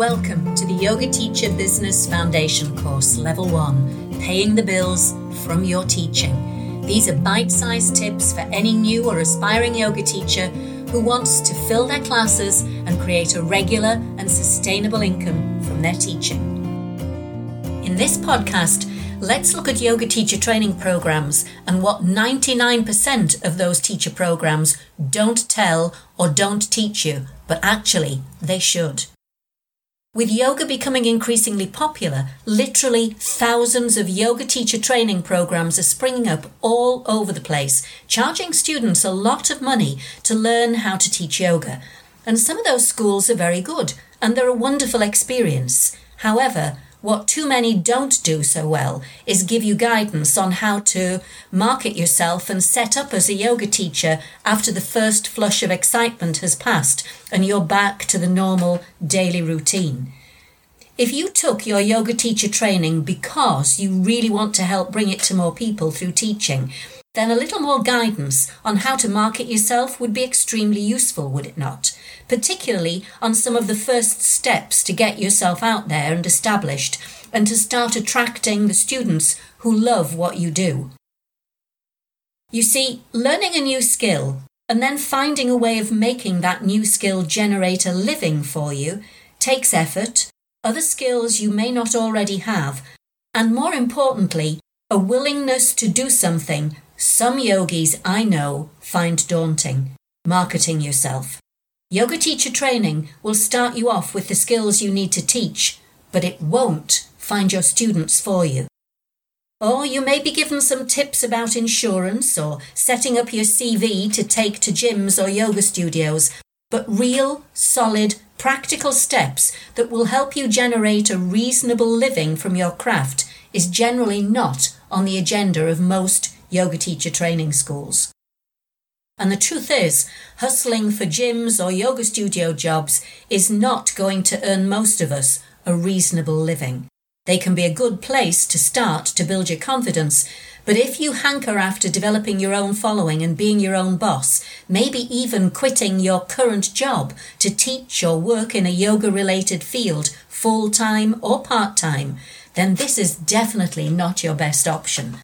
Welcome to the Yoga Teacher Business Foundation course, Level 1 Paying the Bills from Your Teaching. These are bite sized tips for any new or aspiring yoga teacher who wants to fill their classes and create a regular and sustainable income from their teaching. In this podcast, let's look at yoga teacher training programs and what 99% of those teacher programs don't tell or don't teach you, but actually they should. With yoga becoming increasingly popular, literally thousands of yoga teacher training programs are springing up all over the place, charging students a lot of money to learn how to teach yoga. And some of those schools are very good and they're a wonderful experience. However, what too many don't do so well is give you guidance on how to market yourself and set up as a yoga teacher after the first flush of excitement has passed and you're back to the normal daily routine. If you took your yoga teacher training because you really want to help bring it to more people through teaching, then a little more guidance on how to market yourself would be extremely useful, would it not? Particularly on some of the first steps to get yourself out there and established and to start attracting the students who love what you do. You see, learning a new skill and then finding a way of making that new skill generate a living for you takes effort, other skills you may not already have, and more importantly, a willingness to do something some yogis I know find daunting marketing yourself. Yoga teacher training will start you off with the skills you need to teach, but it won't find your students for you. Or you may be given some tips about insurance or setting up your CV to take to gyms or yoga studios, but real, solid, practical steps that will help you generate a reasonable living from your craft is generally not on the agenda of most yoga teacher training schools. And the truth is, hustling for gyms or yoga studio jobs is not going to earn most of us a reasonable living. They can be a good place to start to build your confidence, but if you hanker after developing your own following and being your own boss, maybe even quitting your current job to teach or work in a yoga related field full time or part time, then this is definitely not your best option.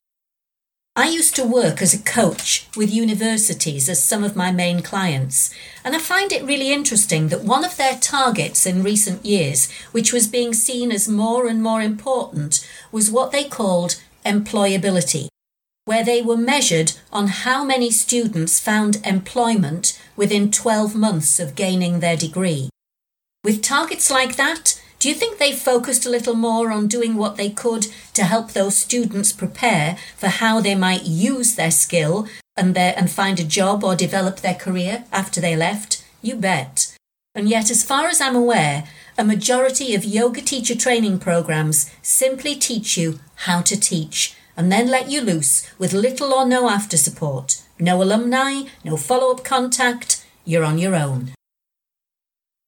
I used to work as a coach with universities as some of my main clients, and I find it really interesting that one of their targets in recent years, which was being seen as more and more important, was what they called employability, where they were measured on how many students found employment within 12 months of gaining their degree. With targets like that, do you think they focused a little more on doing what they could to help those students prepare for how they might use their skill and their, and find a job or develop their career after they left? You bet. And yet, as far as I'm aware, a majority of yoga teacher training programs simply teach you how to teach and then let you loose with little or no after support. No alumni, no follow up contact, you're on your own.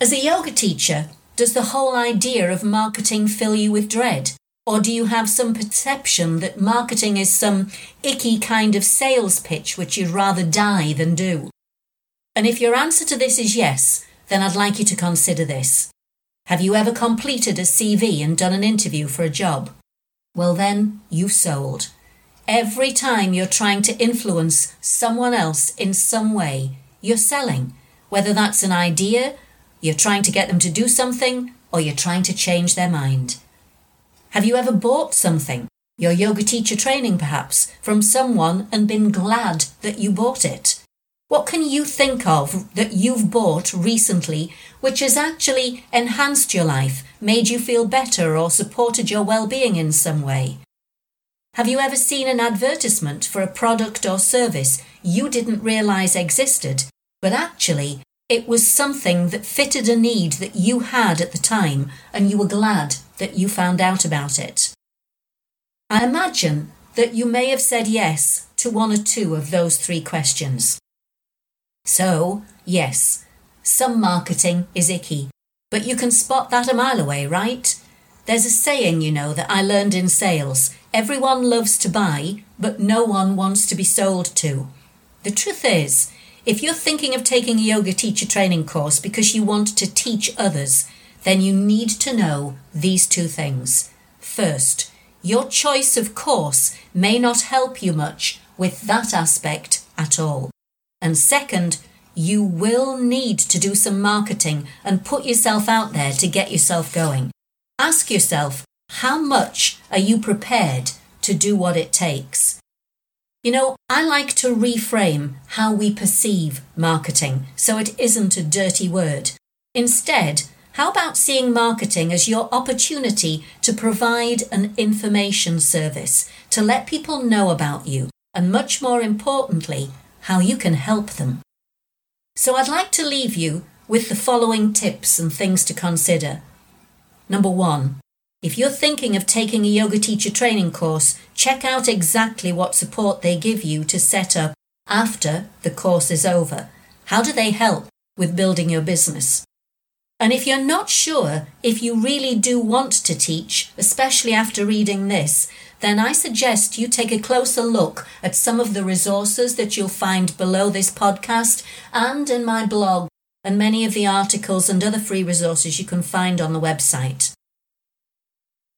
As a yoga teacher, does the whole idea of marketing fill you with dread? Or do you have some perception that marketing is some icky kind of sales pitch which you'd rather die than do? And if your answer to this is yes, then I'd like you to consider this. Have you ever completed a CV and done an interview for a job? Well, then, you've sold. Every time you're trying to influence someone else in some way, you're selling, whether that's an idea, you're trying to get them to do something or you're trying to change their mind. Have you ever bought something, your yoga teacher training perhaps, from someone and been glad that you bought it? What can you think of that you've bought recently which has actually enhanced your life, made you feel better, or supported your well being in some way? Have you ever seen an advertisement for a product or service you didn't realise existed, but actually it was something that fitted a need that you had at the time, and you were glad that you found out about it. I imagine that you may have said yes to one or two of those three questions. So, yes, some marketing is icky, but you can spot that a mile away, right? There's a saying, you know, that I learned in sales everyone loves to buy, but no one wants to be sold to. The truth is, if you're thinking of taking a yoga teacher training course because you want to teach others, then you need to know these two things. First, your choice of course may not help you much with that aspect at all. And second, you will need to do some marketing and put yourself out there to get yourself going. Ask yourself, how much are you prepared to do what it takes? You know, I like to reframe how we perceive marketing so it isn't a dirty word. Instead, how about seeing marketing as your opportunity to provide an information service, to let people know about you, and much more importantly, how you can help them? So I'd like to leave you with the following tips and things to consider. Number one, if you're thinking of taking a yoga teacher training course, check out exactly what support they give you to set up after the course is over. How do they help with building your business? And if you're not sure if you really do want to teach, especially after reading this, then I suggest you take a closer look at some of the resources that you'll find below this podcast and in my blog and many of the articles and other free resources you can find on the website.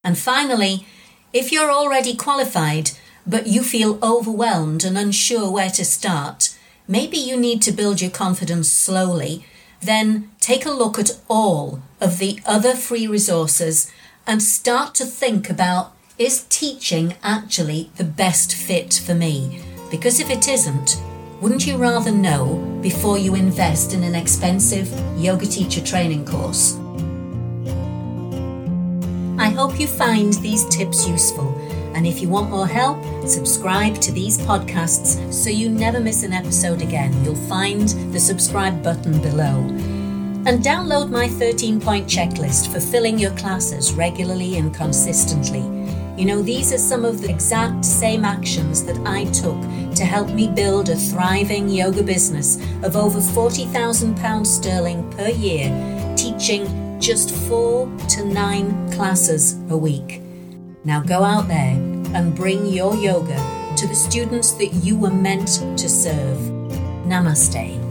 And finally, if you're already qualified but you feel overwhelmed and unsure where to start, maybe you need to build your confidence slowly then take a look at all of the other free resources and start to think about is teaching actually the best fit for me? Because if it isn't, wouldn't you rather know before you invest in an expensive yoga teacher training course? Hope you find these tips useful. And if you want more help, subscribe to these podcasts so you never miss an episode again. You'll find the subscribe button below. And download my 13 point checklist for filling your classes regularly and consistently. You know, these are some of the exact same actions that I took to help me build a thriving yoga business of over £40,000 sterling per year, teaching just four to nine classes a week. Now go out there and bring your yoga to the students that you were meant to serve. Namaste.